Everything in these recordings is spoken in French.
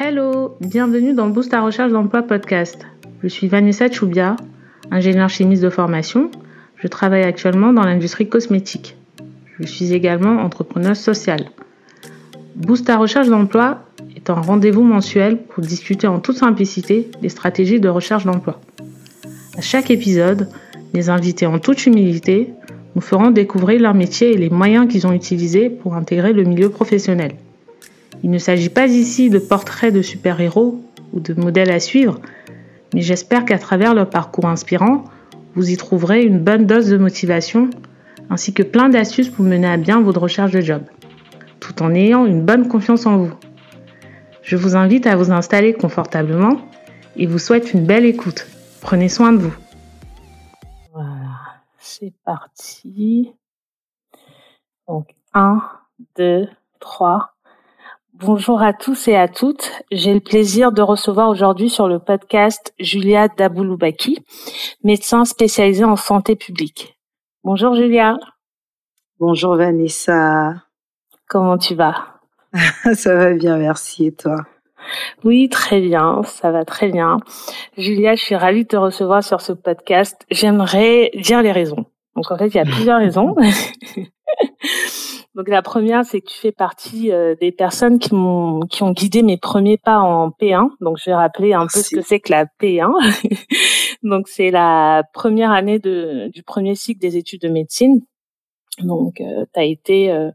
Hello, bienvenue dans Boost à recherche d'emploi podcast. Je suis Vanessa Choubia, ingénieure chimiste de formation. Je travaille actuellement dans l'industrie cosmétique. Je suis également entrepreneur social. Boost à recherche d'emploi est un rendez-vous mensuel pour discuter en toute simplicité des stratégies de recherche d'emploi. À chaque épisode, les invités en toute humilité nous feront découvrir leur métier et les moyens qu'ils ont utilisés pour intégrer le milieu professionnel. Il ne s'agit pas ici de portraits de super-héros ou de modèles à suivre, mais j'espère qu'à travers leur parcours inspirant, vous y trouverez une bonne dose de motivation ainsi que plein d'astuces pour mener à bien votre recherche de job, tout en ayant une bonne confiance en vous. Je vous invite à vous installer confortablement et vous souhaite une belle écoute. Prenez soin de vous. Voilà, c'est parti. Donc, 1, 2, 3. Bonjour à tous et à toutes. J'ai le plaisir de recevoir aujourd'hui sur le podcast Julia Dabouloubaki, médecin spécialisée en santé publique. Bonjour Julia. Bonjour Vanessa. Comment tu vas? Ça va bien, merci. Et toi? Oui, très bien, ça va très bien. Julia, je suis ravie de te recevoir sur ce podcast. J'aimerais dire les raisons. Donc en fait, il y a plusieurs raisons. Donc la première, c'est que tu fais partie euh, des personnes qui m'ont qui ont guidé mes premiers pas en P1. Donc je vais rappeler un peu ce que c'est que la P1. Donc c'est la première année de du premier cycle des études de médecine. Donc euh, tu as été euh, un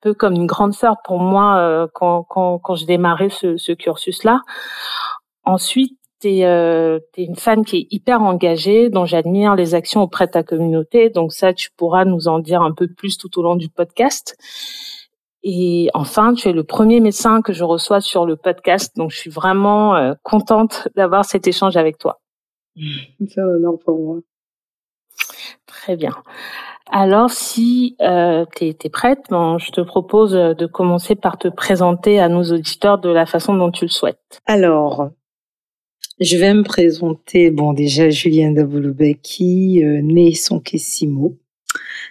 peu comme une grande sœur pour moi quand quand quand j'ai démarré ce ce cursus là. Ensuite, t'es euh, es une femme qui est hyper engagée, dont j'admire les actions auprès de ta communauté. Donc ça, tu pourras nous en dire un peu plus tout au long du podcast. Et enfin, tu es le premier médecin que je reçois sur le podcast, donc je suis vraiment euh, contente d'avoir cet échange avec toi. C'est un honneur pour moi. Très bien. Alors, si euh, tu es, prête, bon, je te propose de commencer par te présenter à nos auditeurs de la façon dont tu le souhaites. Alors, je vais me présenter, bon déjà Julien Dabouloubaki, euh, née Sonkessimo,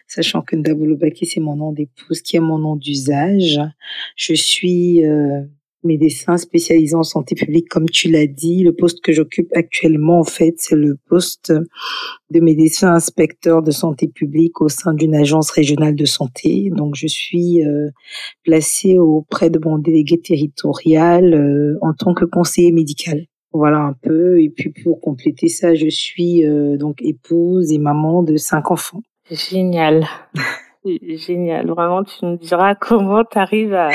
sachant que Dabouloubaki c'est mon nom d'épouse qui est mon nom d'usage. Je suis euh, médecin spécialisé en santé publique comme tu l'as dit. Le poste que j'occupe actuellement en fait c'est le poste de médecin inspecteur de santé publique au sein d'une agence régionale de santé. Donc je suis euh, placée auprès de mon délégué territorial euh, en tant que conseiller médical. Voilà un peu. Et puis pour compléter ça, je suis euh, donc épouse et maman de cinq enfants. Génial. Génial. Vraiment, tu nous diras comment tu arrives à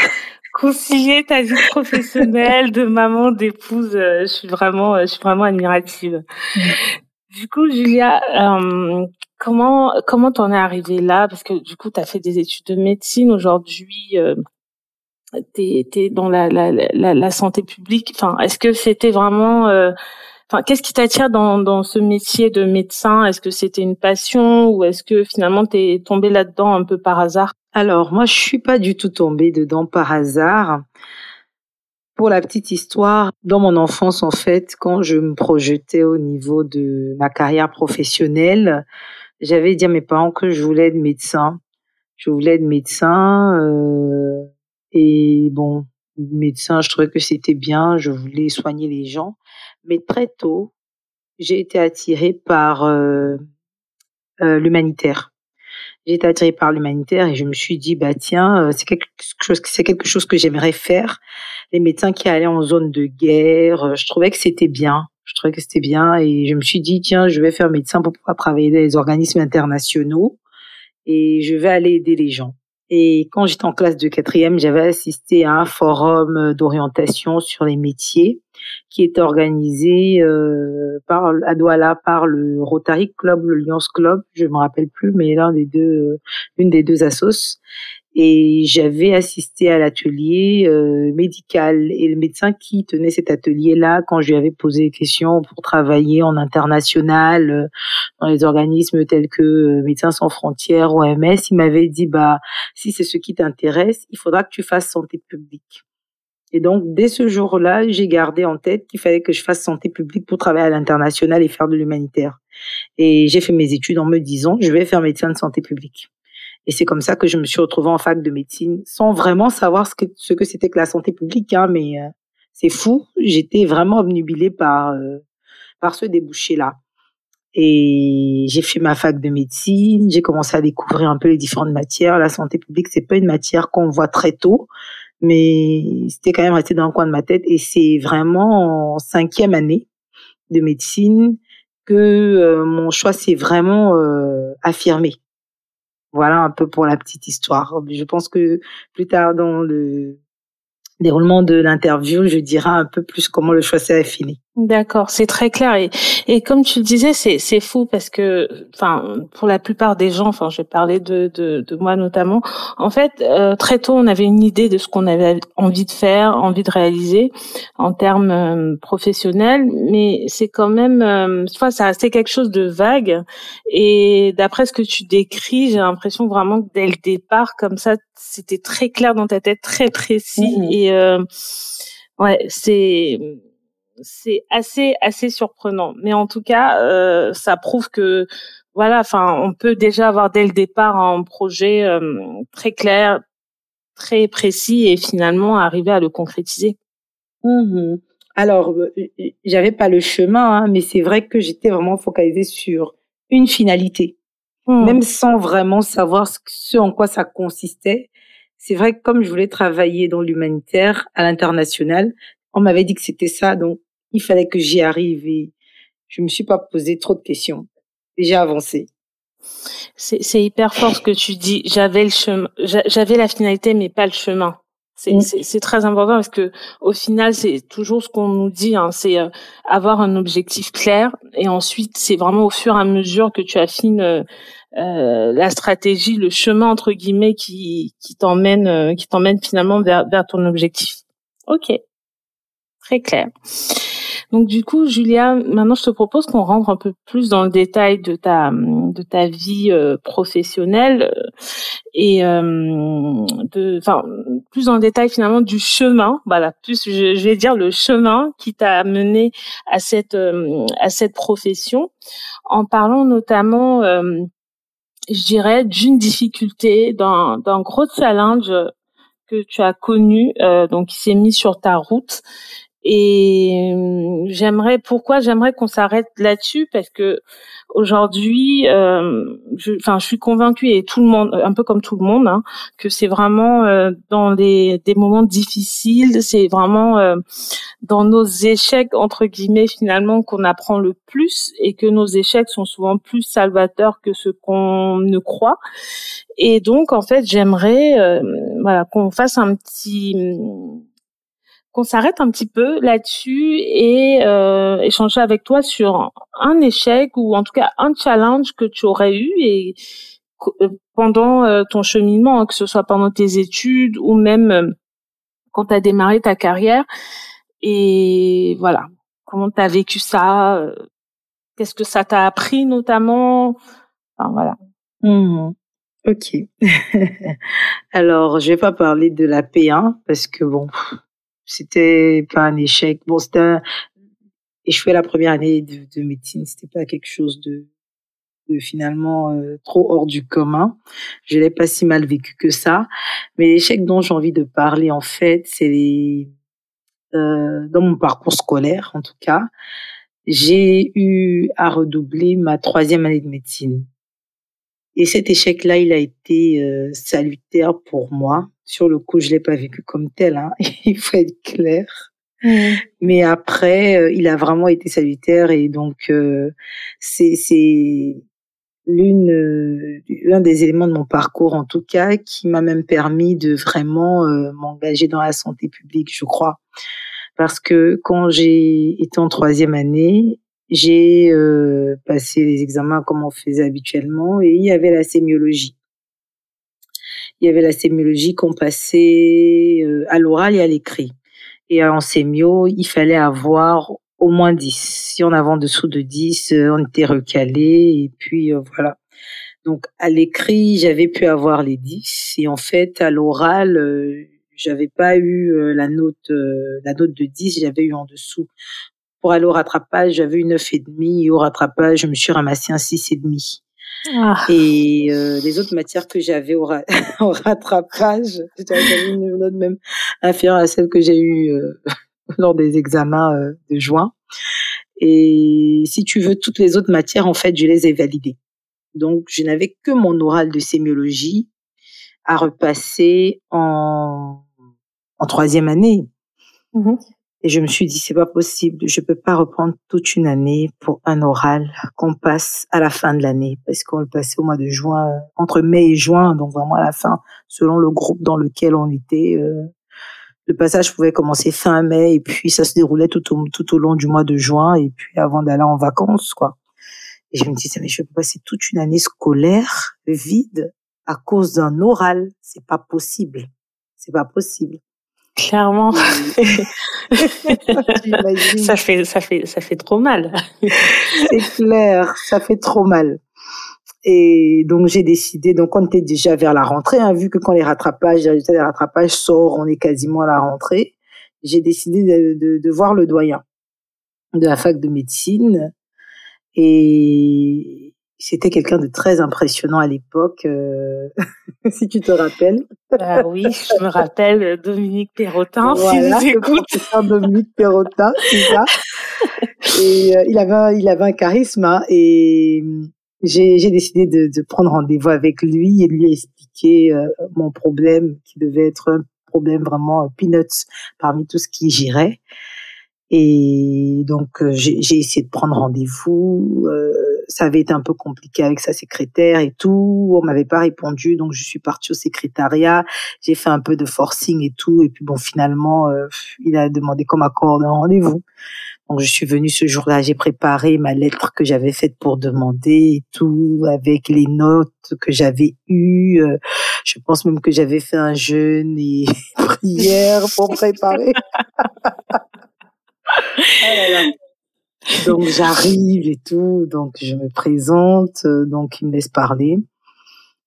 concilier ta vie professionnelle de maman, d'épouse. Euh, je suis vraiment, euh, je suis vraiment admirative. Du coup, Julia, euh, comment comment t'en es arrivée là? Parce que du coup, tu as fait des études de médecine aujourd'hui t'es es dans la, la, la, la, santé publique. Enfin, est-ce que c'était vraiment euh, Enfin, qu'est-ce qui t'attire dans, dans ce métier de médecin? Est-ce que c'était une passion ou est-ce que finalement t'es tombée là-dedans un peu par hasard? Alors moi, je suis pas du tout tombée dedans par hasard. Pour la petite histoire, dans mon enfance, en fait, quand je me projetais au niveau de ma carrière professionnelle, j'avais dit à mes parents que je voulais être médecin. Je voulais être médecin. Euh, et bon, médecin, je trouvais que c'était bien, je voulais soigner les gens. Mais très tôt, j'ai été attirée par euh, euh, l'humanitaire. J'ai été attirée par l'humanitaire et je me suis dit, bah tiens, euh, c'est quelque chose, c'est quelque chose que j'aimerais faire. Les médecins qui allaient en zone de guerre, je trouvais que c'était bien. Je trouvais que c'était bien et je me suis dit, tiens, je vais faire médecin pour pouvoir travailler dans les organismes internationaux et je vais aller aider les gens. Et quand j'étais en classe de quatrième, j'avais assisté à un forum d'orientation sur les métiers qui était organisé euh, par à Douala par le Rotary Club, le Lions Club, je me rappelle plus, mais l'un des deux, l'une des deux assos et j'avais assisté à l'atelier euh, médical et le médecin qui tenait cet atelier-là, quand je lui avais posé des questions pour travailler en international euh, dans les organismes tels que euh, Médecins sans frontières, OMS, il m'avait dit bah si c'est ce qui t'intéresse, il faudra que tu fasses santé publique. Et donc dès ce jour-là, j'ai gardé en tête qu'il fallait que je fasse santé publique pour travailler à l'international et faire de l'humanitaire. Et j'ai fait mes études en me disant je vais faire médecin de santé publique. Et c'est comme ça que je me suis retrouvée en fac de médecine, sans vraiment savoir ce que ce que c'était que la santé publique, hein, mais euh, c'est fou. J'étais vraiment obnubilée par, euh, par ce débouché-là. Et j'ai fait ma fac de médecine, j'ai commencé à découvrir un peu les différentes matières. La santé publique, c'est pas une matière qu'on voit très tôt, mais c'était quand même resté dans le coin de ma tête. Et c'est vraiment en cinquième année de médecine que euh, mon choix s'est vraiment euh, affirmé. Voilà un peu pour la petite histoire. Je pense que plus tard dans le déroulement de l'interview, je dirai un peu plus comment le choix s'est affiné. D'accord, c'est très clair et, et comme tu le disais, c'est c'est fou parce que enfin pour la plupart des gens, enfin je vais parler de de, de moi notamment, en fait euh, très tôt on avait une idée de ce qu'on avait envie de faire, envie de réaliser en termes euh, professionnels, mais c'est quand même euh, tu vois ça restait quelque chose de vague et d'après ce que tu décris, j'ai l'impression vraiment que dès le départ comme ça c'était très clair dans ta tête, très précis mmh et euh, ouais c'est c'est assez assez surprenant. Mais en tout cas, euh, ça prouve que voilà, enfin, on peut déjà avoir dès le départ un projet euh, très clair, très précis et finalement arriver à le concrétiser. Mmh Alors, euh, j'avais pas le chemin, hein, mais c'est vrai que j'étais vraiment focalisée sur une finalité, mmh. même sans vraiment savoir ce en quoi ça consistait. C'est vrai que comme je voulais travailler dans l'humanitaire à l'international, on m'avait dit que c'était ça, donc il fallait que j'y arrive et je me suis pas posé trop de questions. J'ai avancé. C'est hyper fort ce que tu dis. J'avais le chemin, j'avais la finalité, mais pas le chemin. Mm. C'est très important parce que au final, c'est toujours ce qu'on nous dit, hein, c'est euh, avoir un objectif clair et ensuite c'est vraiment au fur et à mesure que tu affines euh, euh la stratégie, le chemin entre guillemets qui qui t'emmène euh, qui t'emmène finalement vers vers ton objectif. Ok, très clair. Donc du coup, Julia, maintenant je te propose qu'on rentre un peu plus dans le détail de ta de ta vie euh, professionnelle euh, et euh, de, enfin plus dans le détail finalement du chemin. Voilà, plus je, vais dire le chemin qui t'a mené à cette à cette profession, en parlant notamment, je dirais, d'une difficulté, d'un d'un gros challenge que tu as connu, donc qui s'est mis sur ta route et euh, j'aimerais, pourquoi j'aimerais qu'on s'arrête là-dessus? Parce que aujourd'hui, euh, je, enfin, je suis convaincue et tout le monde, un peu comme tout le monde, hein, que c'est vraiment euh, dans des, des moments difficiles, c'est vraiment euh, dans nos échecs entre guillemets finalement qu'on apprend le plus et que nos échecs sont souvent plus salvateurs que ce qu'on ne croit. Et donc, en fait, j'aimerais, voilà, qu'on fasse un petit qu'on s'arrête un petit peu là-dessus et euh, échanger avec toi sur un échec ou en tout cas un challenge que tu aurais eu et euh, pendant euh, ton cheminement, hein, que ce soit pendant tes études ou même quand tu as démarré ta carrière. Et voilà, comment tu as vécu ça Qu'est-ce que ça t'a appris notamment? Enfin voilà. Mmh ok. Alors, je vais pas parler de la P1 parce que bon, c'était pas un échec. Bon, c'était un... échouer la première année de, de médecine, c'était pas quelque chose de, de finalement euh, trop hors du commun. Je l'ai pas si mal vécu que ça. Mais l'échec dont j'ai envie de parler, en fait, c'est les... Euh, dans mon parcours scolaire, en tout cas, j'ai eu à redoubler ma troisième année de médecine. Et cet échec-là, il a été euh, salutaire pour moi. Sur le coup, je l'ai pas vécu comme tel, hein. il faut être clair. Mmh. Mais après, euh, il a vraiment été salutaire et donc euh, c'est l'une l'un des éléments de mon parcours en tout cas qui m'a même permis de vraiment m'engager dans la santé publique, je crois. Parce que quand j'ai été en troisième année, j'ai euh, passé les examens comme on faisait habituellement et il y avait la sémiologie. Il y avait la sémiologie qu'on passait euh, à l'oral et à l'écrit. Et en sémio, il fallait avoir au moins 10. Si on avait en dessous de 10, euh, on était recalé et puis voilà. Donc à l'écrit, j'avais pu avoir les 10 et en fait à l'oral, j'avais pas eu la note la note de 10, j'avais eu en dessous pour aller au rattrapage, j'avais eu 9,5 et au rattrapage, je me suis ramassé un 6,5. Ah. Et euh, les autres matières que j'avais au, au, rattrapage, j'avais une note même inférieure à celle que j'ai eue euh, lors des examens de juin. Et si tu veux, toutes les autres matières, en fait, je les ai validées. Donc, je n'avais que mon oral de sémiologie à repasser en, en troisième année. Mmh et je me suis dit, c'est pas possible. Je peux pas reprendre toute une année pour un oral qu'on passe à la fin de l'année parce qu'on le passait au mois de juin, entre mai et juin, donc vraiment à la fin, selon le groupe dans lequel on était. Euh, le passage pouvait commencer fin mai et puis ça se déroulait tout au, tout au long du mois de juin et puis avant d'aller en vacances, quoi. Et je me disais, mais je peux passer toute une année scolaire vide à cause d'un oral. C'est pas possible. C'est pas possible. Clairement. ça fait, ça fait, ça fait trop mal. C'est clair, ça fait trop mal. Et donc j'ai décidé, donc on était déjà vers la rentrée, hein, vu que quand les rattrapages, les rattrapages sortent, on est quasiment à la rentrée. J'ai décidé de, de, de, voir le doyen de la fac de médecine et c'était quelqu'un de très impressionnant à l'époque, euh, si tu te rappelles. Ah oui, je me rappelle Dominique Perrotin, voilà, si vous Dominique Perrotin, c'est ça. Et euh, il avait il avait un charisme hein, et j'ai j'ai décidé de, de prendre rendez-vous avec lui et de lui expliquer euh, mon problème qui devait être un problème vraiment peanuts parmi tout ce qui girait. Et donc j'ai essayé de prendre rendez-vous ça avait été un peu compliqué avec sa secrétaire et tout. On m'avait pas répondu, donc je suis partie au secrétariat. J'ai fait un peu de forcing et tout. Et puis bon, finalement, euh, il a demandé comme accord un rendez-vous. Donc je suis venue ce jour-là, j'ai préparé ma lettre que j'avais faite pour demander et tout, avec les notes que j'avais eues. Euh, je pense même que j'avais fait un jeûne et prière pour préparer. oh donc j'arrive et tout, donc je me présente, euh, donc il me laisse parler.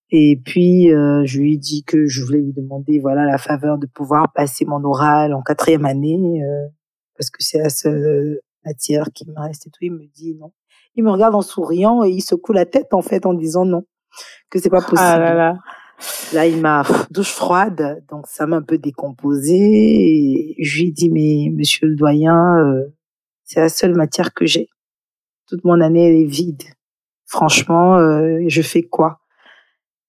Et puis euh, je lui dis que je voulais lui demander voilà la faveur de pouvoir passer mon oral en quatrième année euh, parce que c'est la seule matière qui me reste et tout. Il me dit non. Il me regarde en souriant et il secoue la tête en fait en disant non que c'est pas possible. Ah là, là. là il m'a douche froide donc ça m'a un peu décomposé. Et je lui dis mais monsieur le doyen c'est la seule matière que j'ai. Toute mon année, elle est vide. Franchement, euh, je fais quoi?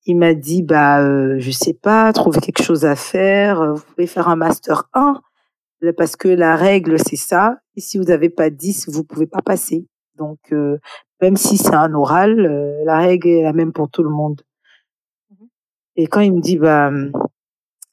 Il m'a dit, bah, euh, je sais pas, trouver quelque chose à faire. Vous pouvez faire un master 1 parce que la règle c'est ça. Et si vous n'avez pas 10, vous pouvez pas passer. Donc, euh, même si c'est un oral, euh, la règle est la même pour tout le monde. Mmh Et quand il me dit, bah,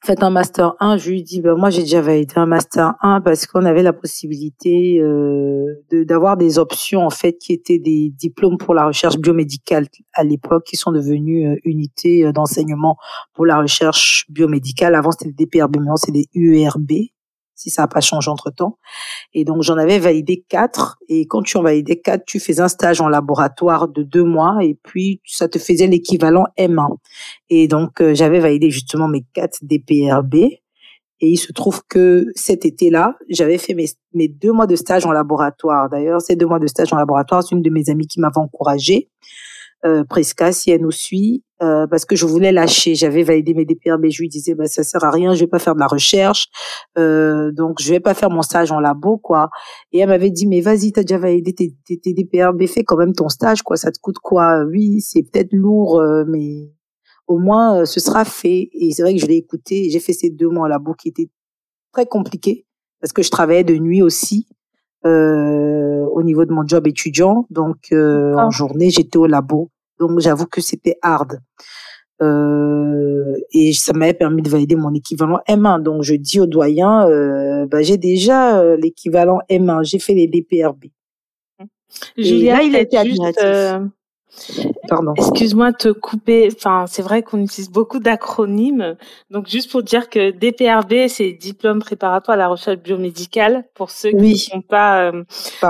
faites un master 1, je lui dis ben moi j'ai déjà validé un master 1 parce qu'on avait la possibilité euh, d'avoir des options en fait qui étaient des diplômes pour la recherche biomédicale à l'époque qui sont devenus euh, unités euh, d'enseignement pour la recherche biomédicale. Avant c'était des DPRB, maintenant c'est des UERB si ça n'a pas changé entre temps. Et donc j'en avais validé quatre. Et quand tu en validais quatre, tu faisais un stage en laboratoire de deux mois et puis ça te faisait l'équivalent M1. Et donc euh, j'avais validé justement mes quatre DPRB. Et il se trouve que cet été-là, j'avais fait mes, mes deux mois de stage en laboratoire. D'ailleurs, ces deux mois de stage en laboratoire, c'est une de mes amies qui m'avait encouragée euh, Presca, si elle nous suit, euh, parce que je voulais lâcher. J'avais validé mes DPR, mais je lui disais, bah, ça sert à rien, je vais pas faire de la recherche, euh, donc je vais pas faire mon stage en labo, quoi. Et elle m'avait dit, mais vas-y, t'as déjà validé tes, tes, fais quand même ton stage, quoi. Ça te coûte quoi? Oui, c'est peut-être lourd, euh, mais au moins, euh, ce sera fait. Et c'est vrai que je l'ai écouté. J'ai fait ces deux mois en labo qui étaient très compliqués, parce que je travaillais de nuit aussi. Euh, au niveau de mon job étudiant. Donc, euh, en journée, j'étais au labo. Donc, j'avoue que c'était hard. Euh, et ça m'avait permis de valider mon équivalent M1. Donc, je dis au doyen, euh, bah, j'ai déjà euh, l'équivalent M1. J'ai fait les DPRB. Julia, il a été admiratif. Pardon. Excuse-moi de te couper. Enfin, c'est vrai qu'on utilise beaucoup d'acronymes. Donc, juste pour dire que DPRB, c'est diplôme préparatoire à la recherche biomédicale pour ceux qui ne sont pas euh,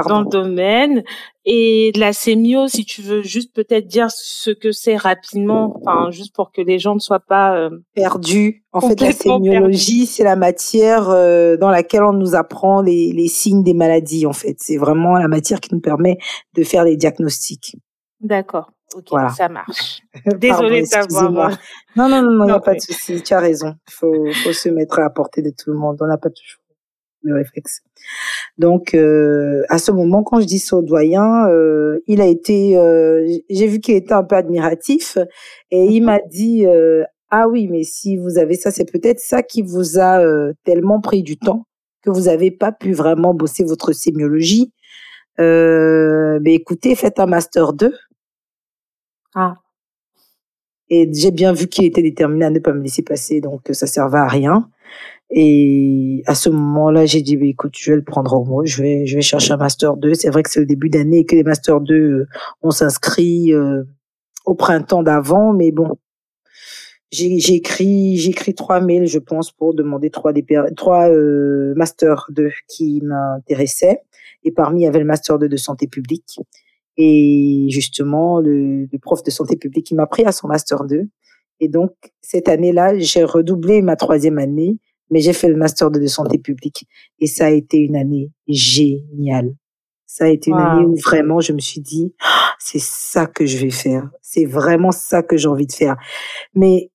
dans le domaine. Et la sémio, si tu veux juste peut-être dire ce que c'est rapidement, enfin, juste pour que les gens ne soient pas euh, perdus. En fait, la sémiologie, c'est la matière euh, dans laquelle on nous apprend les, les signes des maladies. En fait, c'est vraiment la matière qui nous permet de faire les diagnostics. D'accord. Ok, ça marche. Désolée de t'avoir. Non, non, non, a pas de souci. Tu as raison. Il faut, faut se mettre à la portée de tout le monde. On n'a pas toujours le réflexe. Donc, euh, à ce moment, quand je dis ça au doyen, euh, il a été, euh, j'ai vu qu'il était un peu admiratif et il m'a dit, ah oui, mais si vous avez ça, c'est peut-être ça qui vous a tellement pris du temps que vous n'avez pas pu vraiment bosser votre sémiologie. mais écoutez, faites un master 2. Ah. Et j'ai bien vu qu'il était déterminé à ne pas me laisser passer, donc ça servait à rien. Et à ce moment-là, j'ai dit, bah, écoute, je vais le prendre au mot, je vais, je vais chercher un master 2. C'est vrai que c'est le début d'année et que les master 2, euh, on s'inscrit euh, au printemps d'avant, mais bon, j'ai écrit, j'ai écrit trois mails, je pense, pour demander trois des trois euh, master 2 qui m'intéressaient. Et parmi, il y avait le master 2 de santé publique. Et justement, le, le prof de santé publique, il m'a pris à son master 2. Et donc, cette année-là, j'ai redoublé ma troisième année mais j'ai fait le master de santé publique et ça a été une année géniale. Ça a été une année où vraiment je me suis dit, ah, c'est ça que je vais faire. C'est vraiment ça que j'ai envie de faire. Mais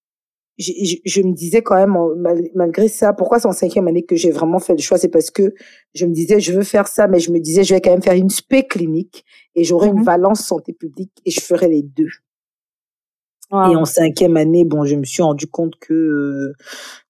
je, je, me disais quand même, malgré ça, pourquoi c'est en cinquième année que j'ai vraiment fait le choix? C'est parce que je me disais, je veux faire ça, mais je me disais, je vais quand même faire une spé clinique et j'aurai une mmh valence santé publique et je ferai les deux. Et en cinquième année, bon, je me suis rendu compte que euh,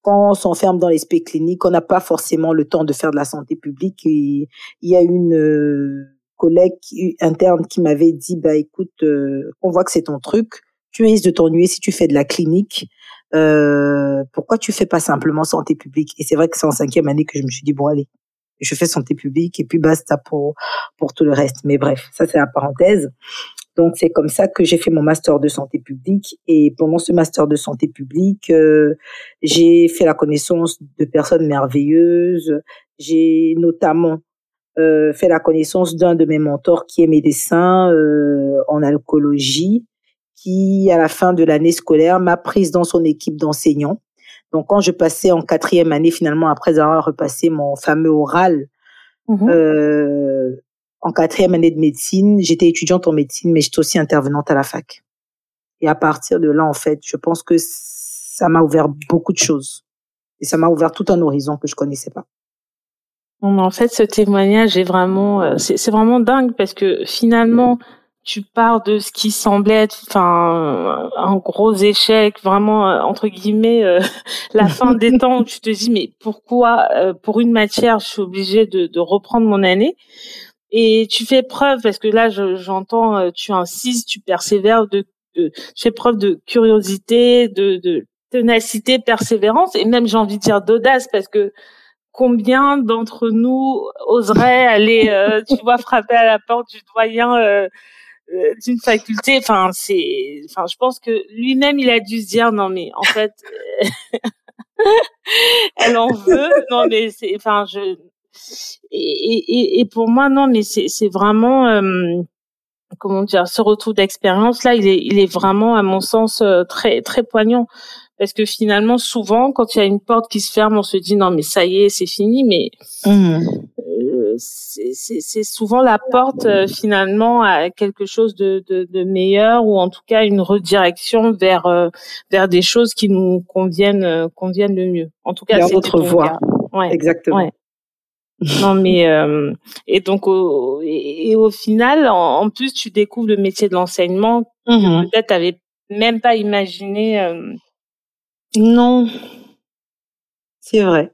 quand on s'enferme dans l'esprit clinique, on n'a pas forcément le temps de faire de la santé publique. Et il y a une euh, collègue interne qui m'avait dit, bah écoute, euh, on voit que c'est ton truc, tu risques de t'ennuyer si tu fais de la clinique. Pourquoi tu fais pas simplement santé publique? Et c'est vrai que c'est en cinquième année que je me suis dit, bon allez, je fais santé publique et puis basta pour pour tout le reste. Mais bref, ça c'est la parenthèse. Donc c'est comme ça que j'ai fait mon master de santé publique et pendant ce master de santé publique, euh, j'ai fait la connaissance de personnes merveilleuses. J'ai notamment euh, fait la connaissance d'un de mes mentors qui est médecin euh, en alcoolologie, qui à la fin de l'année scolaire m'a prise dans son équipe d'enseignants. Donc quand je passais en quatrième année finalement après avoir repassé mon fameux oral, mmh euh, en quatrième année de médecine, j'étais étudiante en médecine, mais j'étais aussi intervenante à la fac. Et à partir de là, en fait, je pense que ça m'a ouvert beaucoup de choses. Et ça m'a ouvert tout un horizon que je connaissais pas. En fait, ce témoignage est vraiment, euh, c'est vraiment dingue parce que finalement, tu pars de ce qui semblait être, enfin, un gros échec, vraiment euh, entre guillemets, euh, la fin des temps où tu te dis mais pourquoi, pour une matière, je suis obligée de, de reprendre mon année? Et tu fais preuve parce que là j'entends euh, tu insistes tu persévères de, tu fais preuve de curiosité de, de ténacité persévérance et même j'ai envie de dire d'audace parce que combien d'entre nous oseraient aller euh, tu vois frapper à la porte du doyen euh, d'une faculté enfin c'est enfin je pense que lui-même il a dû se dire non mais en fait elle en veut non mais c'est enfin je et, et, et, pour moi, non, mais c'est vraiment, euh, comment dire, ce retour d'expérience là, il est, il est vraiment, à mon sens, euh, très, très poignant. Parce que finalement, souvent, quand il y a une porte qui se ferme, on se dit non, mais ça y est, c'est fini. Mais mmh. Euh, c'est souvent la porte finalement à quelque chose de, de, de, meilleur ou en tout cas une redirection vers vers des choses qui nous conviennent conviennent le mieux. En tout cas, c'est votre voie. Ouais, Exactement. Ouais. Non, mais euh, et donc au, et, au final, en, plus, tu découvres le métier de l'enseignement. Mmh peut-être t'avais même pas imaginé. Euh... Non, c'est vrai,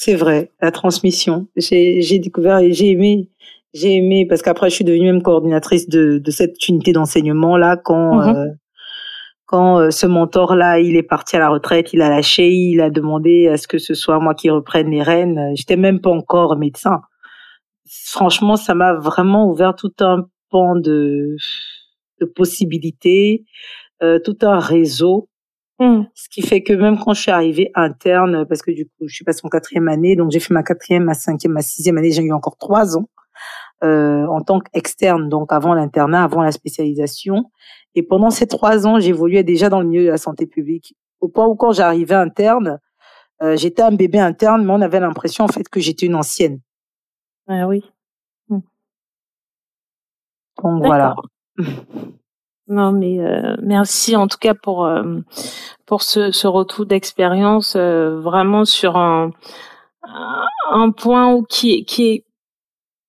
c'est vrai. La transmission, j'ai j'ai découvert et j'ai aimé, j'ai aimé parce qu'après je suis devenue même coordinatrice de de cette unité d'enseignement là quand. Mmh euh, quand euh, ce mentor-là, il est parti à la retraite, il a lâché, il a demandé à ce que ce soit moi qui reprenne les rênes. J'étais même pas encore médecin. Franchement, ça m'a vraiment ouvert tout un pan de, de possibilités, euh, tout un réseau. Mmh. Ce qui fait que même quand je suis arrivée interne, parce que du coup, je suis passée en quatrième année, donc j'ai fait ma quatrième, ma cinquième, ma sixième année, j'ai eu encore trois ans euh, en tant qu'externe, donc avant l'internat, avant la spécialisation. Et pendant ces trois ans, j'évoluais déjà dans le milieu de la santé publique. Au point où quand j'arrivais interne, euh, j'étais un bébé interne, mais on avait l'impression en fait que j'étais une ancienne. Ah oui. Mmh. Donc voilà. Non, mais euh, merci en tout cas pour euh, pour ce, ce retour d'expérience vraiment sur un un point qui qui est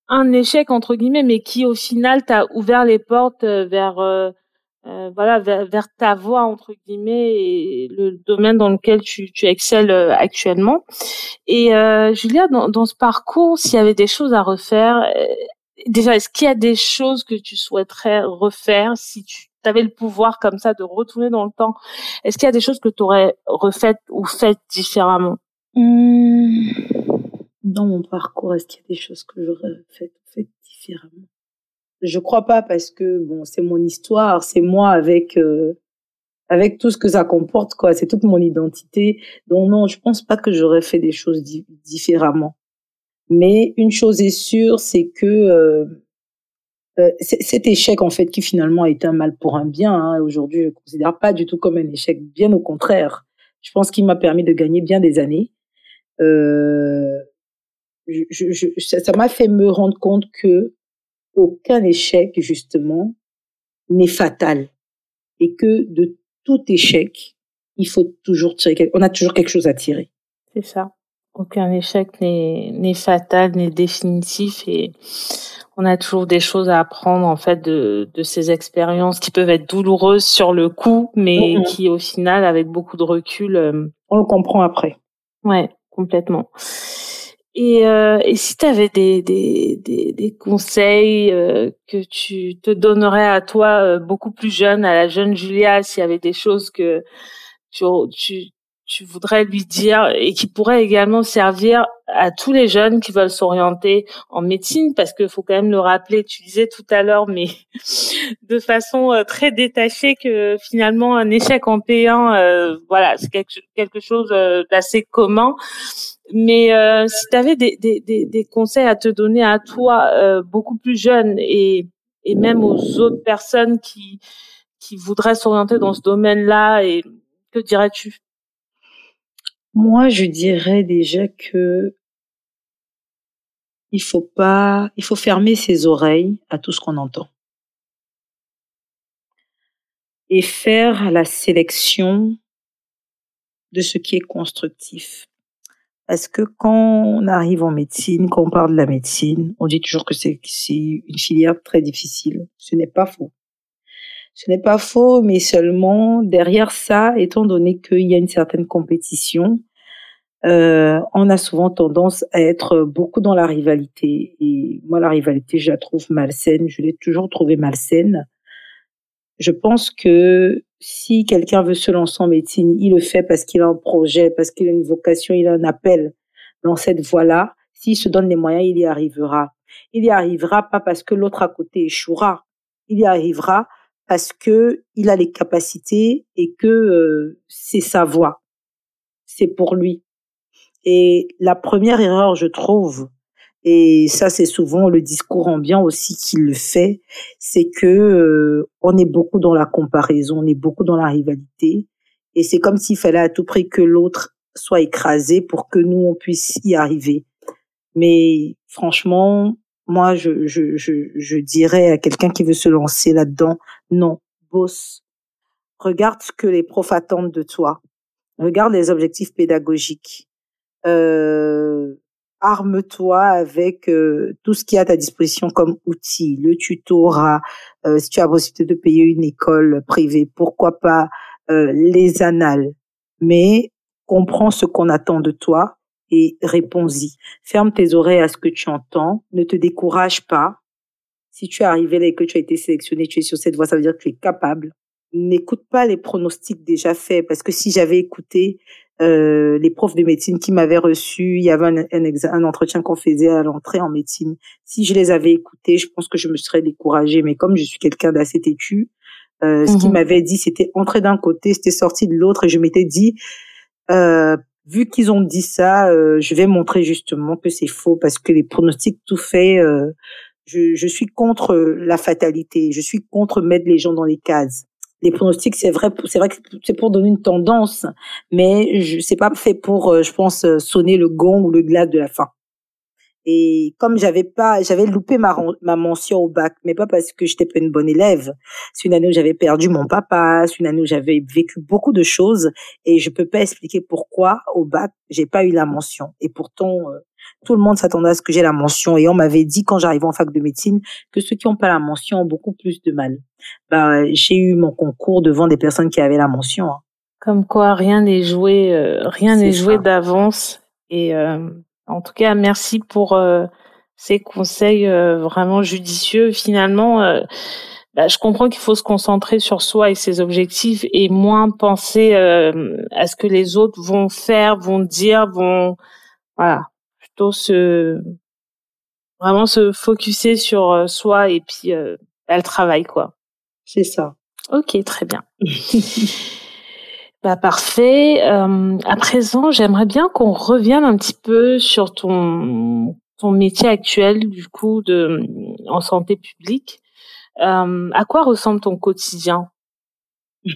un échec entre guillemets, mais qui au final t'a ouvert les portes vers voilà vers, ta voie entre guillemets et le domaine dans lequel tu, tu excelles actuellement. Et Julia, dans, dans ce parcours, s'il y avait des choses à refaire, déjà, est-ce qu'il y a des choses que tu souhaiterais refaire si tu avais le pouvoir comme ça de retourner dans le temps Est-ce qu'il y a des choses que tu aurais refaites ou faites différemment? Mmh. Dans mon parcours, est-ce qu'il y a des choses que j'aurais faites ou faites différemment? Je crois pas parce que bon, c'est mon histoire, c'est moi avec euh, avec tout ce que ça comporte quoi, c'est toute mon identité. Donc non, je pense pas que j'aurais fait des choses différemment. Mais une chose est sûre, c'est que euh, euh cet échec, en fait, qui finalement été un mal pour un bien, hein, aujourd'hui, je ne considère pas du tout comme un échec, bien au contraire. Je pense qu'il m'a permis de gagner bien des années. Euh, je, je, ça m'a fait me rendre compte que aucun échec, justement, n'est fatal. Et que de tout échec, il faut toujours tirer, on a toujours quelque chose à tirer. C'est ça aucun échec n'est fatal, n'est définitif et on a toujours des choses à apprendre en fait de, de ces expériences qui peuvent être douloureuses sur le coup, mais qui au final, avec beaucoup de recul, euh, on le comprend après. Ouais, complètement. Et, euh, et si tu avais des, des, des, des conseils euh, que tu te donnerais à toi euh, beaucoup plus jeune, à la jeune Julia, s'il y avait des choses que tu, tu, tu voudrais lui dire et qui pourrait également servir à tous les jeunes qui veulent s'orienter en médecine parce qu'il faut quand même le rappeler, tu disais tout à l'heure, mais de façon euh, très détachée que finalement un échec en P1, euh, voilà, c'est quelque, chose euh, d'assez commun. Mais si tu avais des, des, des, conseils à te donner à toi, beaucoup plus jeune et, et même aux autres personnes qui, qui voudraient s'orienter dans ce domaine-là, et que dirais-tu? Moi, je dirais déjà que il faut pas, il faut fermer ses oreilles à tout ce qu'on entend et faire la sélection de ce qui est constructif. Parce que quand on arrive en médecine, quand on parle de la médecine, on dit toujours que c'est une filière très difficile. Ce n'est pas faux. Ce n'est pas faux, mais seulement derrière ça, étant donné qu'il y a une certaine compétition, euh, on a souvent tendance à être beaucoup dans la rivalité. Et moi, la rivalité, je la trouve malsaine. Je l'ai toujours trouvée malsaine. Je pense que si quelqu'un veut se lancer en médecine, il le fait parce qu'il a un projet, parce qu'il a une vocation, il a un appel dans cette voie-là. S'il se donne les moyens, il y arrivera. Il y arrivera pas parce que l'autre à côté échouera. Il y arrivera parce que il a les capacités et que euh, c'est sa voie. C'est pour lui. Et la première erreur, je trouve, et ça c'est souvent le discours ambiant aussi qui le fait, c'est que euh, on est beaucoup dans la comparaison, on est beaucoup dans la rivalité, et c'est comme s'il fallait à tout prix que l'autre soit écrasé pour que nous on puisse y arriver. Mais franchement, moi je je je, je dirais à quelqu'un qui veut se lancer là-dedans, non, bosse. Regarde ce que les profs attendent de toi. Regarde les objectifs pédagogiques euh, arme-toi avec euh, tout ce qui est à ta disposition comme outil, le tutorat, euh, si tu as la possibilité de payer une école privée, pourquoi pas euh, les annales, mais comprends ce qu'on attend de toi et réponds-y. Ferme tes oreilles à ce que tu entends, ne te décourage pas. Si tu es arrivé là et que tu as été sélectionné, tu es sur cette voie, ça veut dire que tu es capable. N'écoute pas les pronostics déjà faits, parce que si j'avais écouté, euh, les profs de médecine qui m'avaient reçu, il y avait un, un, entretien qu'on faisait à l'entrée en médecine. Si je les avais écoutés, je pense que je me serais découragée. Mais comme je suis quelqu'un d'assez têtu, euh, ce qu'ils mhm. m'avaient dit, c'était entrer d'un côté, c'était sorti de l'autre, et je m'étais dit, euh, vu qu'ils ont dit ça, euh, je vais montrer justement que c'est faux parce que les pronostics tout fait. Euh, je, je suis contre la fatalité. Je suis contre mettre les gens dans les cases les pronostics, c'est vrai, c'est vrai que c'est pour donner une tendance, mais je c'est pas fait pour, euh, je pense, euh, sonner le gong ou le glace de la fin. Et comme j'avais pas, j'avais loupé ma, ma mention au bac, mais pas parce que j'étais pas une bonne élève. C'est une année où j'avais perdu mon papa, c'est une année où j'avais vécu beaucoup de choses et je peux pas expliquer pourquoi au bac j'ai pas eu la mention. Et pourtant, euh, tout le monde s'attendait à ce que j'ai la mention et on m'avait dit quand j'arrivais en fac de médecine que ceux qui n'ont pas la mention ont beaucoup plus de mal. Ben, j'ai eu mon concours devant des personnes qui avaient la mention. Hein. Comme quoi, rien n'est joué, euh, rien n'est joué d'avance. Et euh, en tout cas, merci pour euh, ces conseils vraiment judicieux. Finalement, bah, je comprends qu'il faut se concentrer sur soi et ses objectifs et moins penser à ce que les autres vont faire, vont dire, vont voilà, plutôt se vraiment se focuser sur soi et puis euh, elle travaille quoi. C'est ça. Ok, très bien. Bah parfait. Euh, à présent, j'aimerais bien qu'on revienne un petit peu sur ton ton métier actuel du coup de en santé publique. Euh, à quoi ressemble ton quotidien?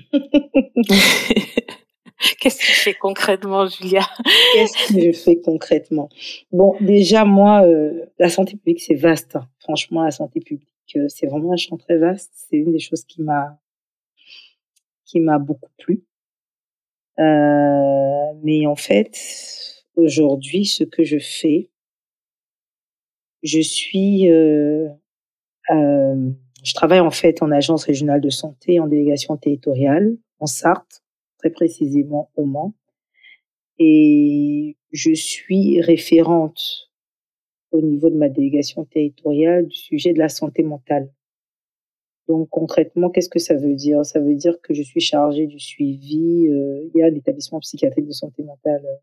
Qu'est-ce que tu fais concrètement, Julia? Qu'est-ce que je fais concrètement? Bon, déjà moi, euh, la santé publique c'est vaste. Hein. Franchement, la santé publique euh, c'est vraiment un champ très vaste. C'est une des choses qui m'a qui m'a beaucoup plu. Euh, mais en fait, aujourd'hui, ce que je fais, je suis, euh, euh, je travaille en fait en agence régionale de santé, en délégation territoriale, en Sarthe, très précisément au Mans, et je suis référente au niveau de ma délégation territoriale du sujet de la santé mentale. Donc concrètement, qu'est-ce que ça veut dire? Ça veut dire que je suis chargée du suivi. Euh, il y a l'établissement psychiatrique de santé mentale euh,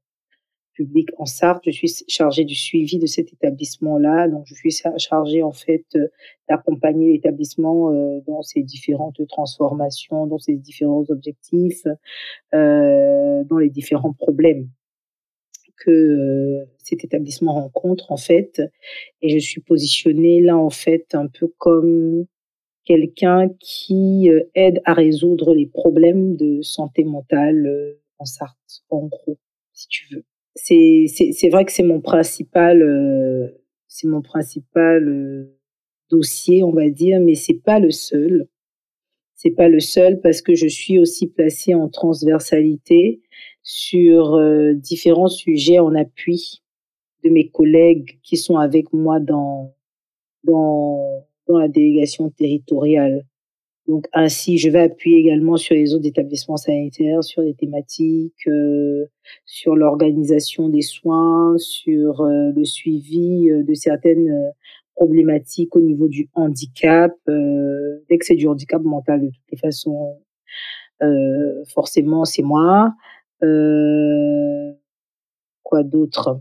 public en Sarthe. Je suis chargée du suivi de cet établissement-là. Donc je suis chargée en fait euh, d'accompagner l'établissement dans ses différentes transformations, dans ses différents objectifs, dans les différents problèmes que cet établissement rencontre en fait. Et je suis positionnée là en fait un peu comme quelqu'un qui euh, aide à résoudre les problèmes de santé mentale euh, en Sarthe, en gros, si tu veux. C'est c'est vrai que c'est mon principal euh, c'est mon principal dossier, on va dire, mais c'est pas le seul. C'est pas le seul parce que je suis aussi placée en transversalité sur différents sujets en appui de mes collègues qui sont avec moi dans dans la délégation territoriale. Donc ainsi, je vais appuyer également sur les autres établissements sanitaires, sur les thématiques, euh, sur l'organisation des soins, sur euh, le suivi euh, de certaines problématiques au niveau du handicap. dès que c'est du handicap mental, de toutes les façons, forcément, c'est moi. quoi d'autre?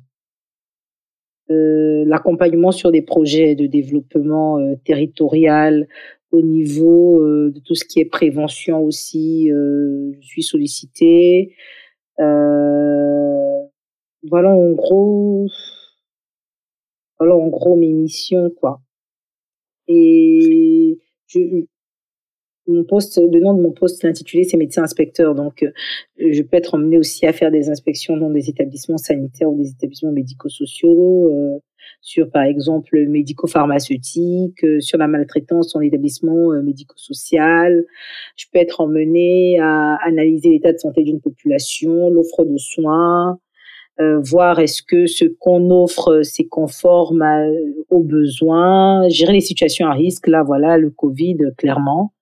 Euh, l'accompagnement sur des projets de développement euh, territorial au niveau euh, de tout ce qui est prévention aussi. je suis sollicitée. voilà en gros, voilà en gros mes missions quoi. Et je, mon poste, le nom de mon poste intitulé, c'est médecin inspecteur. Donc, euh, je peux être emmené aussi à faire des inspections dans des établissements sanitaires ou des établissements médico-sociaux, euh, sur par exemple médico-pharmaceutique, euh, sur la maltraitance en établissement médico-social. Je peux être emmené à analyser l'état de santé d'une population, l'offre de soins, voir est-ce que ce qu'on offre c'est conforme aux besoins, gérer les situations à risque. Là, voilà, le Covid, clairement.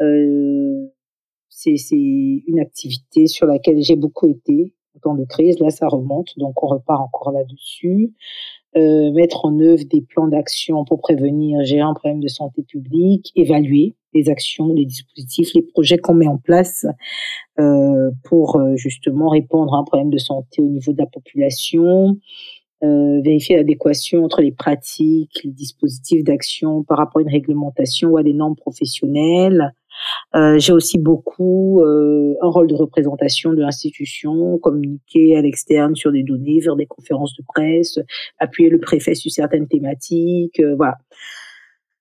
Euh, c'est une activité sur laquelle j'ai beaucoup été en temps de crise. Là, ça remonte, donc on repart encore là-dessus. Euh, mettre en œuvre des plans d'action pour prévenir, gérer un problème de santé publique, évaluer les actions, les dispositifs, les projets qu'on met en place euh, pour euh, justement répondre à un problème de santé au niveau de la population, euh, vérifier l'adéquation entre les pratiques, les dispositifs d'action par rapport à une réglementation ou à des normes professionnelles, euh, j'ai aussi beaucoup euh, un rôle de représentation de l'institution, communiquer à l'externe sur des données, faire des conférences de presse, appuyer le préfet sur certaines thématiques, euh, voilà.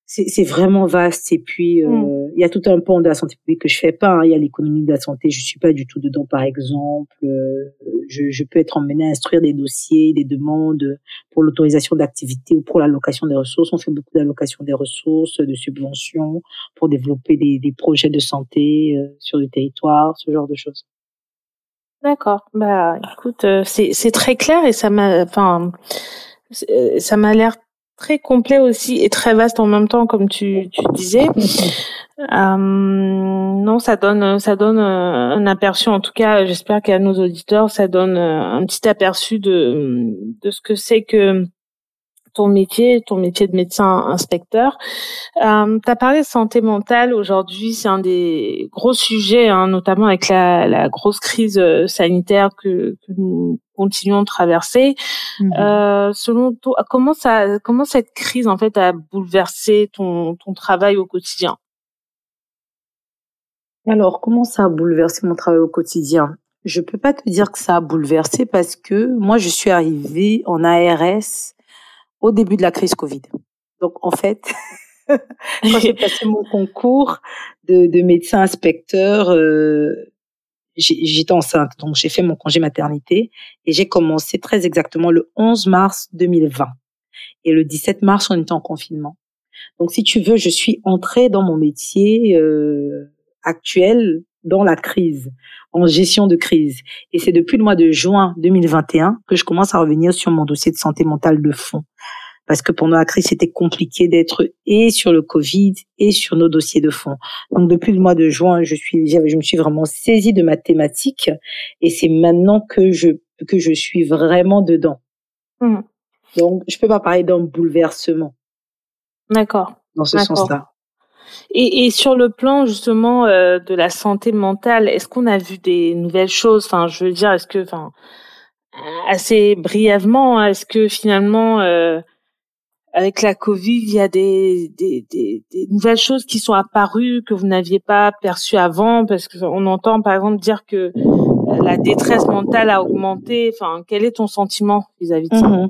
C'est vraiment vaste et puis euh, mm. il y a tout un pan de la santé publique que je fais pas hein. il y a l'économie de la santé. Je suis pas du tout dedans par exemple. Euh, je, je, peux être emmené à instruire des dossiers des demandes pour l'autorisation d'activité ou pour l'allocation des ressources. On fait beaucoup d'allocation des ressources de subventions pour développer des, des projets de santé euh, sur le territoire ce genre de choses. D'accord. Bah écoute c'est c'est très clair et ça m'a enfin ça m'a l'air très complet aussi et très vaste en même temps, comme tu, tu disais. Euh, non, ça donne, ça donne euh, un aperçu. En tout cas, j'espère qu'à nos auditeurs, ça donne euh, un petit aperçu de de ce que c'est que ton métier, ton métier de médecin inspecteur. Euh, tu as parlé de santé mentale. Aujourd'hui, c'est un des gros sujets, hein, notamment avec la, la, grosse crise euh, sanitaire que, que nous continuons de traverser. Mhm. Euh, selon toi, comment ça, comment cette crise en fait a bouleversé ton, ton travail au quotidien? Alors, comment ça a bouleversé mon travail au quotidien? Je peux pas te dire que ça a bouleversé parce que moi, je suis arrivée en ARS au début de la crise Covid. Donc en fait, quand j'ai passé mon concours de, de médecin inspecteur, euh, j'étais enceinte, donc j'ai fait mon congé maternité et j'ai commencé très exactement le 11 mars 2020. Et le 17 mars, on était en confinement. Donc si tu veux, je suis entrée dans mon métier euh, actuel dans la crise, en gestion de crise. Et c'est depuis le mois de juin 2021 que je commence à revenir sur mon dossier de santé mentale de fond. Parce que pendant la crise, c'était compliqué d'être et sur le Covid et sur nos dossiers de fond. Donc depuis le mois de juin, je suis, je me suis vraiment saisie de ma thématique et c'est maintenant que je que je suis vraiment dedans. Mmh. Donc je peux pas parler d'un bouleversement. D'accord. Dans ce sens-là. Et, et, sur le plan justement euh, de la santé mentale, est-ce qu'on a vu des nouvelles choses? Enfin, je veux dire, est-ce que, enfin, assez brièvement, est-ce que finalement, euh, avec la Covid, il y a des, des, des, des, nouvelles choses qui sont apparues que vous n'aviez pas perçues avant? Parce qu'on entend par exemple dire que la détresse mentale a augmenté. Enfin, quel est ton sentiment vis-à-vis de ça? Mmh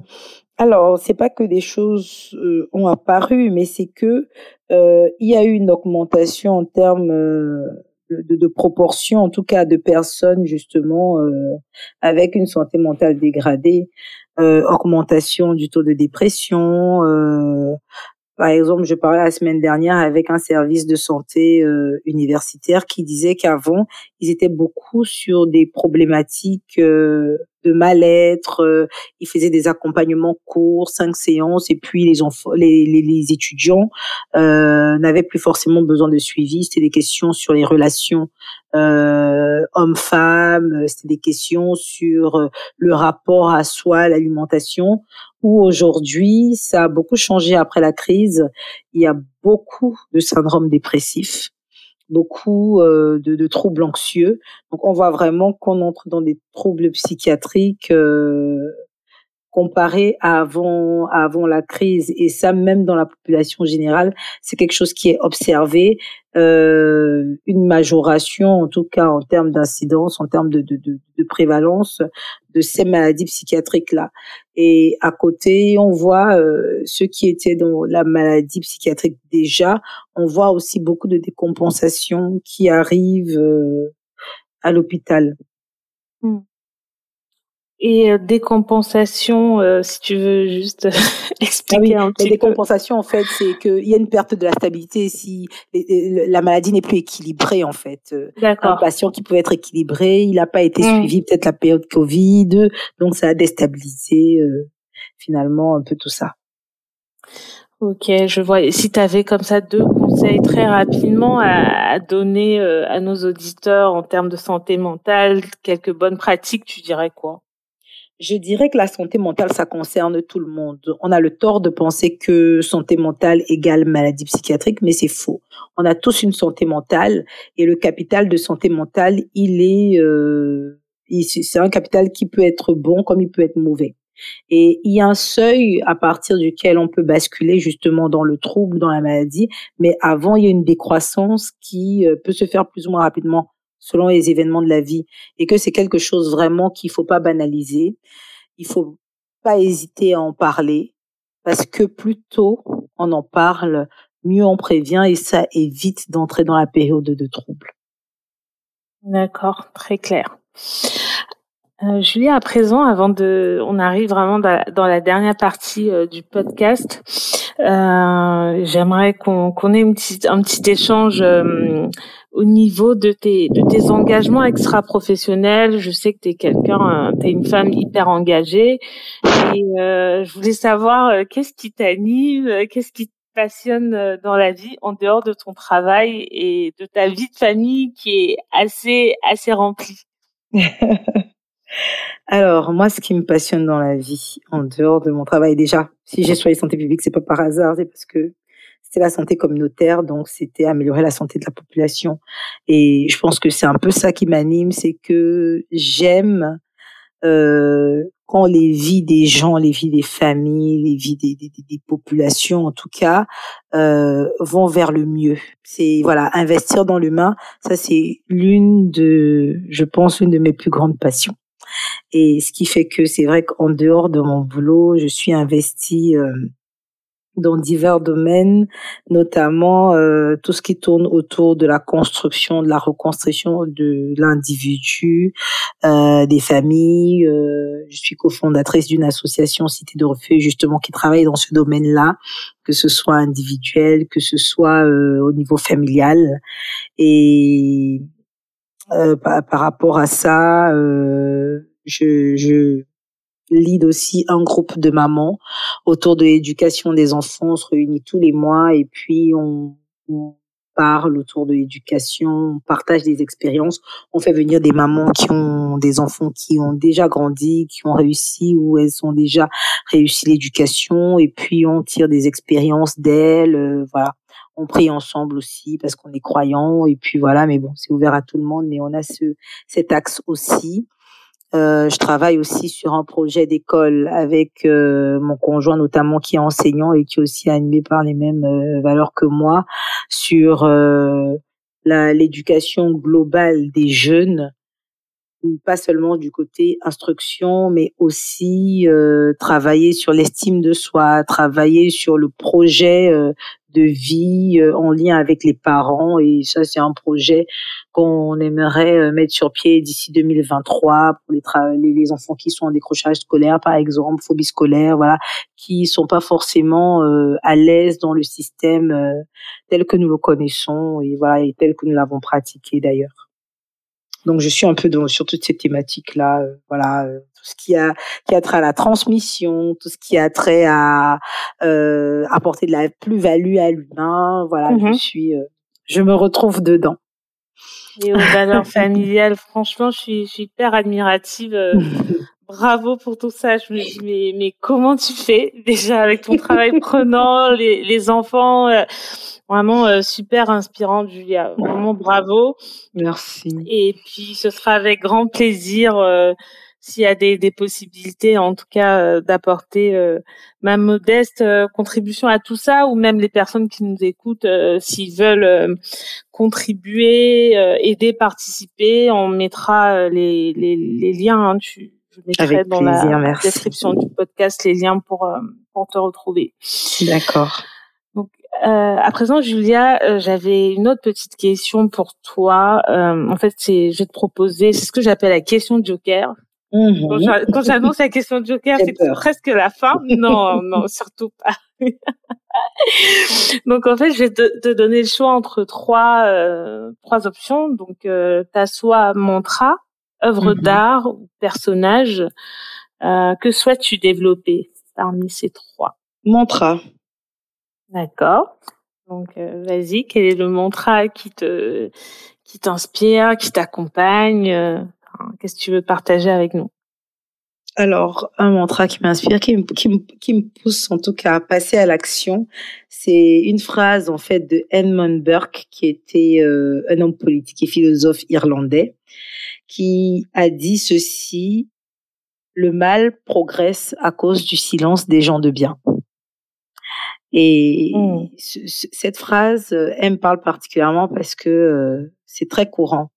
Alors, c'est pas que des choses euh, ont apparu, mais c'est que euh, il y a eu une augmentation en termes euh, de, de, proportion, en tout cas de personnes justement euh, avec une santé mentale dégradée, augmentation du taux de dépression, par exemple, je parlais la semaine dernière avec un service de santé euh, universitaire qui disait qu'avant, ils étaient beaucoup sur des problématiques euh, de mal-être. Euh, ils faisaient des accompagnements courts, cinq séances, et puis les enfants, les, les, les étudiants n'avaient plus forcément besoin de suivi. C'était des questions sur les relations hommes-femmes. C'était des questions sur le rapport à soi, l'alimentation où aujourd'hui, ça a beaucoup changé après la crise. Il y a beaucoup de syndromes dépressifs, beaucoup euh, de, de, troubles anxieux. Donc, on voit vraiment qu'on entre dans des troubles psychiatriques euh, comparé à avant, avant la crise, et ça même dans la population générale, c'est quelque chose qui est observé, euh, une majoration en tout cas en termes d'incidence, en termes de, de, de, de, prévalence de ces maladies psychiatriques-là. Et à côté, on voit euh, ceux qui étaient dans la maladie psychiatrique déjà, on voit aussi beaucoup de décompensations qui arrivent euh, à l'hôpital. Hmm. Et euh, décompensation, euh, si tu veux juste expliquer ah oui, un petit la décompensation, en fait, c'est qu'il y a une perte de la stabilité si la maladie n'est plus équilibrée, en fait. Euh, D'accord. Un patient qui pouvait être équilibré, il n'a pas été mmh. suivi peut-être la période Covid, donc ça a déstabilisé finalement un peu tout ça. Ok, je vois. Si tu avais comme ça deux conseils très rapidement à, donner à nos auditeurs en termes de santé mentale, quelques bonnes pratiques, tu dirais quoi? Je dirais que la santé mentale, ça concerne tout le monde. On a le tort de penser que santé mentale égale maladie psychiatrique, mais c'est faux. On a tous une santé mentale et le capital de santé mentale, il est, euh, c'est un capital qui peut être bon comme il peut être mauvais. Et il y a un seuil à partir duquel on peut basculer justement dans le trouble, dans la maladie, mais avant, il y a une décroissance qui euh, peut se faire plus ou moins rapidement selon les événements de la vie et que c'est quelque chose vraiment qu'il faut pas banaliser. Il faut pas hésiter à en parler parce que plus tôt on en parle, mieux on prévient et ça évite d'entrer dans la période de trouble. D'accord, très clair. Euh, Julie, à présent, avant de, on arrive vraiment dans la dernière partie euh, du podcast. Euh, J'aimerais qu'on ait un petit échange au niveau de tes, de tes engagements extra-professionnels. Je sais que tu es quelqu'un, tu es une femme hyper engagée. Et je voulais savoir qu'est-ce qui t'anime, qu'est-ce qui te passionne dans la vie en dehors de ton travail et de ta vie de famille qui est assez, assez remplie? Alors, moi, ce qui me passionne dans la vie, en dehors de mon travail, déjà, si j'ai choisi santé publique, c'est pas par hasard, c'est parce que c'était la santé communautaire, donc c'était améliorer la santé de la population. Et je pense que c'est un peu ça qui m'anime, c'est que j'aime euh, quand les vies des gens, les vies des familles, les vies des, des, des populations, en tout cas, euh, vont vers le mieux. C'est voilà, investir dans l'humain, ça c'est l'une de, je pense, une de mes plus grandes passions. Et ce qui fait que c'est vrai qu'en dehors de mon boulot, je suis investie euh, dans divers domaines, notamment euh, tout ce qui tourne autour de la construction, de la reconstruction de l'individu, euh, des familles. Euh, je suis cofondatrice d'une association Cité de Refuge justement qui travaille dans ce domaine-là, que ce soit individuel, que ce soit euh, au niveau familial. Et euh, par, par, rapport à ça, euh, je, je lead aussi un groupe de mamans autour de l'éducation des enfants. On se réunit tous les mois et puis on, parle autour de l'éducation, on partage des expériences. On fait venir des mamans qui ont des enfants qui ont déjà grandi, qui ont réussi ou elles ont déjà réussi l'éducation et puis on tire des expériences d'elles. Euh, voilà on prie ensemble aussi parce qu'on est croyants et puis voilà mais bon c'est ouvert à tout le monde mais on a ce cet axe aussi euh, je travaille aussi sur un projet d'école avec euh, mon conjoint notamment qui est enseignant et qui est aussi animé par les mêmes euh, valeurs que moi sur euh, l'éducation globale des jeunes. Pas seulement du côté instruction, mais aussi travailler sur l'estime de soi, travailler sur le projet de vie euh, en lien avec les parents. Et ça, c'est un projet qu'on aimerait mettre sur pied d'ici 2023 pour les, les, enfants qui sont en décrochage scolaire, par exemple, phobie scolaire, voilà, qui sont pas forcément à l'aise dans le système tel que nous le connaissons et voilà et tel que nous l'avons pratiqué d'ailleurs. Donc je suis un peu dans, sur toutes ces thématiques là, euh, voilà, euh, tout ce qui a qui a trait à la transmission, tout ce qui a trait à euh, apporter de la plus-value à l'humain, voilà, je mm-hmm. suis, euh, je me retrouve dedans. Et aux valeurs familiales, franchement, je suis, je suis hyper admirative. bravo pour tout ça. Je me dis mais mais comment tu fais déjà avec ton travail prenant, les les enfants. Vraiment euh, super inspirant, Julia. Vraiment bravo. Merci. Et puis ce sera avec grand plaisir euh, s'il y a des, des, possibilités, en tout cas, euh, d'apporter ma modeste contribution à tout ça, ou même les personnes qui nous écoutent, s'ils veulent contribuer, aider, participer, on mettra les, les, les liens. Hein, tu, je mettrai dans la description du podcast les liens pour pour te retrouver. D'accord. Euh, à présent, Julia, euh, j'avais une autre petite question pour toi. Euh, en fait, c'est, je vais te proposer, c'est ce que j'appelle la question Joker. Mhm. Quand j'annonce la question Joker, c'est presque la fin. Non, non, surtout pas. Donc en fait, je vais te, donner le choix entre trois euh, trois options. Donc euh, tu as soit mantra, œuvre mhm. d'art ou personnage. que souhaites-tu développer parmi ces trois? Mantra. D'accord. Donc, euh, vas-y, quel est le mantra qui te, qui t'inspire, qui t'accompagne euh, Qu'est-ce que tu veux partager avec nous? Alors, un mantra qui m'inspire, qui, qui, qui, me pousse en tout cas à passer à l'action, c'est une phrase en fait de Edmund Burke, qui était euh, un homme politique et philosophe irlandais, qui a dit ceci le mal progresse à cause du silence des gens de bien. Et mmh. cette phrase, euh, elle me parle particulièrement parce que euh, c'est très courant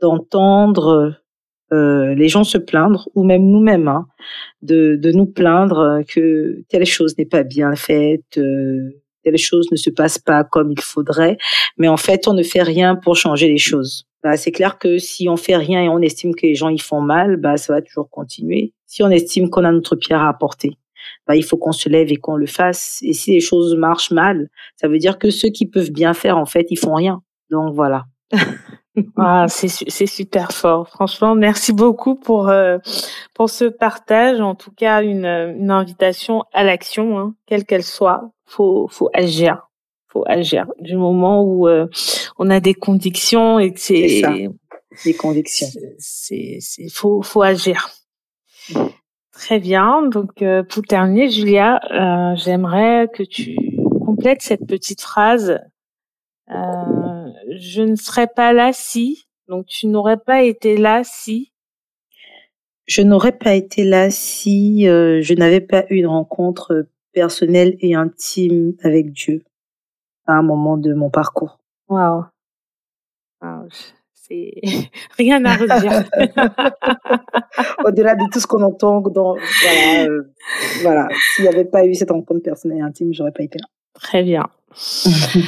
d'entendre euh, les gens se plaindre, ou même nous-mêmes, hein, de, de nous plaindre que telle chose n'est pas bien faite, telle chose ne se passe pas comme il faudrait, mais en fait, on ne fait rien pour changer les choses. Bah, c'est clair que si on fait rien et on estime que les gens y font mal, bah, ça va toujours continuer. Si on estime qu'on a notre pierre à apporter, bah, il faut qu'on se lève et qu'on le fasse. Et si les choses marchent mal, ça veut dire que ceux qui peuvent bien faire, en fait, ils font rien. Donc voilà. ah, c'est super fort. Franchement, merci beaucoup pour euh, pour ce partage. En tout cas, une une invitation à l'action, hein, quelle qu'elle soit. Faut faut agir. Faut agir. Du moment où euh, on a des convictions et que c'est des convictions. C'est c'est faut faut agir. Très bien. Donc euh, pour terminer, Julia, euh, j'aimerais que tu complètes cette petite phrase. Je ne serais pas là si. Donc tu n'aurais pas été là si. Je n'aurais pas été là si je n'avais pas eu une rencontre personnelle et intime avec Dieu à un moment de mon parcours. Waouh. Wow c'est rien à redire. Au-delà de tout ce qu'on entend dans voilà, euh, voilà. s'il n'y avait pas eu cette rencontre personnelle et intime, j'aurais pas été là. Très bien.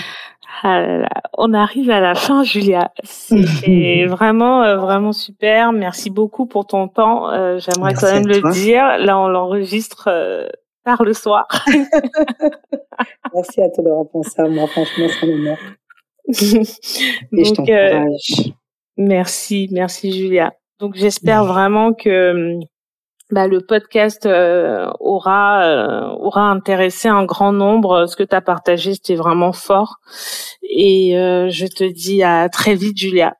Ah on arrive à la fin, Julia. C'est vraiment, euh, vraiment super. Merci beaucoup pour ton temps. Euh, j'aimerais quand même le dire. Là, on l'enregistre tard le soir. Merci à toi d'avoir pensé à moi. Franchement, honneur. Et je t'encourage. Merci, merci Julia. Donc j'espère vraiment que bah, le podcast euh, aura euh, aura intéressé un grand nombre. Ce que tu as partagé, c'était vraiment fort. Et euh, je te dis à très vite, Julia.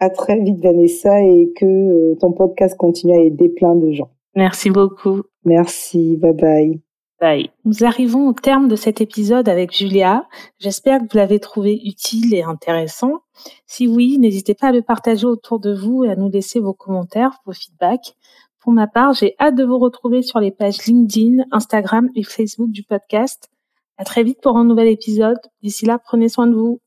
À très vite, Vanessa, et que ton podcast continue à aider plein de gens. Merci beaucoup. Merci, bye bye. Bye. Nous arrivons au terme de cet épisode avec Julia. J'espère que vous l'avez trouvé utile et intéressant. Si oui, n'hésitez pas à le partager autour de vous et à nous laisser vos commentaires, vos feedbacks. Pour ma part, j'ai hâte de vous retrouver sur les pages LinkedIn, Instagram et Facebook du podcast. À très vite pour un nouvel épisode. D'ici là, prenez soin de vous.